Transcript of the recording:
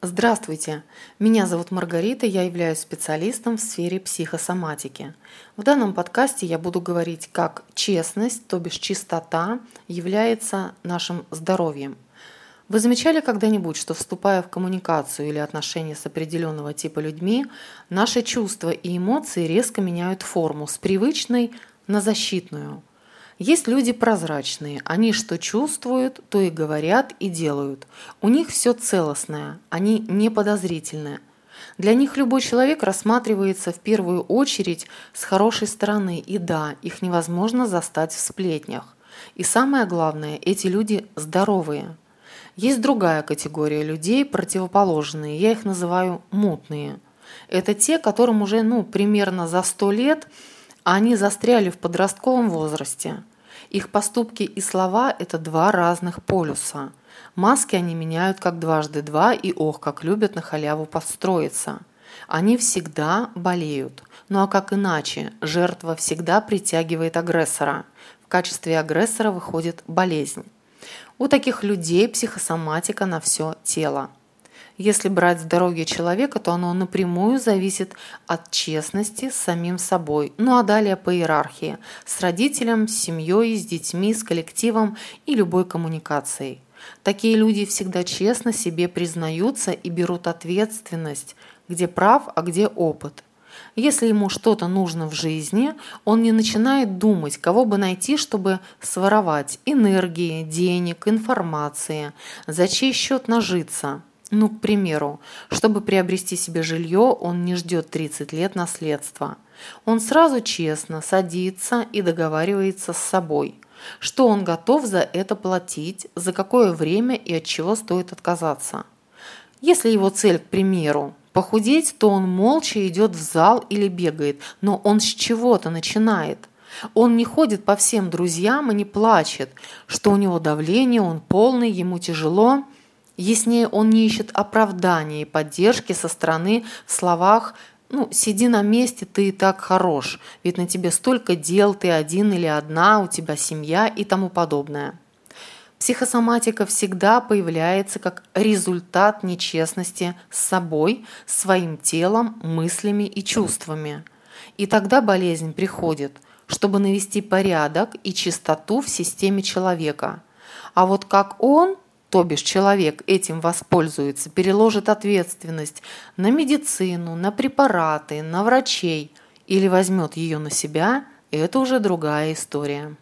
Здравствуйте! Меня зовут Маргарита, я являюсь специалистом в сфере психосоматики. В данном подкасте я буду говорить, как честность, то бишь чистота, является нашим здоровьем. Вы замечали когда-нибудь, что вступая в коммуникацию или отношения с определенного типа людьми, наши чувства и эмоции резко меняют форму с привычной на защитную – есть люди прозрачные, они что чувствуют, то и говорят и делают. У них все целостное, они не подозрительные. Для них любой человек рассматривается в первую очередь с хорошей стороны, и да, их невозможно застать в сплетнях. И самое главное, эти люди здоровые. Есть другая категория людей, противоположные, я их называю мутные. Это те, которым уже ну, примерно за 100 лет – а они застряли в подростковом возрасте. Их поступки и слова – это два разных полюса. Маски они меняют как дважды два и ох, как любят на халяву подстроиться. Они всегда болеют. Ну а как иначе? Жертва всегда притягивает агрессора. В качестве агрессора выходит болезнь. У таких людей психосоматика на все тело. Если брать здоровье человека, то оно напрямую зависит от честности с самим собой, ну а далее по иерархии, с родителем, с семьей, с детьми, с коллективом и любой коммуникацией. Такие люди всегда честно себе признаются и берут ответственность, где прав, а где опыт. Если ему что-то нужно в жизни, он не начинает думать, кого бы найти, чтобы своровать энергии, денег, информации, за чей счет нажиться. Ну, к примеру, чтобы приобрести себе жилье, он не ждет 30 лет наследства. Он сразу честно садится и договаривается с собой, что он готов за это платить, за какое время и от чего стоит отказаться. Если его цель, к примеру, похудеть, то он молча идет в зал или бегает, но он с чего-то начинает. Он не ходит по всем друзьям и не плачет, что у него давление, он полный, ему тяжело – Яснее, он не ищет оправдания и поддержки со стороны в словах ну, сиди на месте, ты и так хорош, ведь на тебе столько дел, ты один или одна, у тебя семья и тому подобное. Психосоматика всегда появляется как результат нечестности с собой, своим телом, мыслями и чувствами. И тогда болезнь приходит, чтобы навести порядок и чистоту в системе человека. А вот как он – то бишь человек этим воспользуется, переложит ответственность на медицину, на препараты, на врачей или возьмет ее на себя, это уже другая история.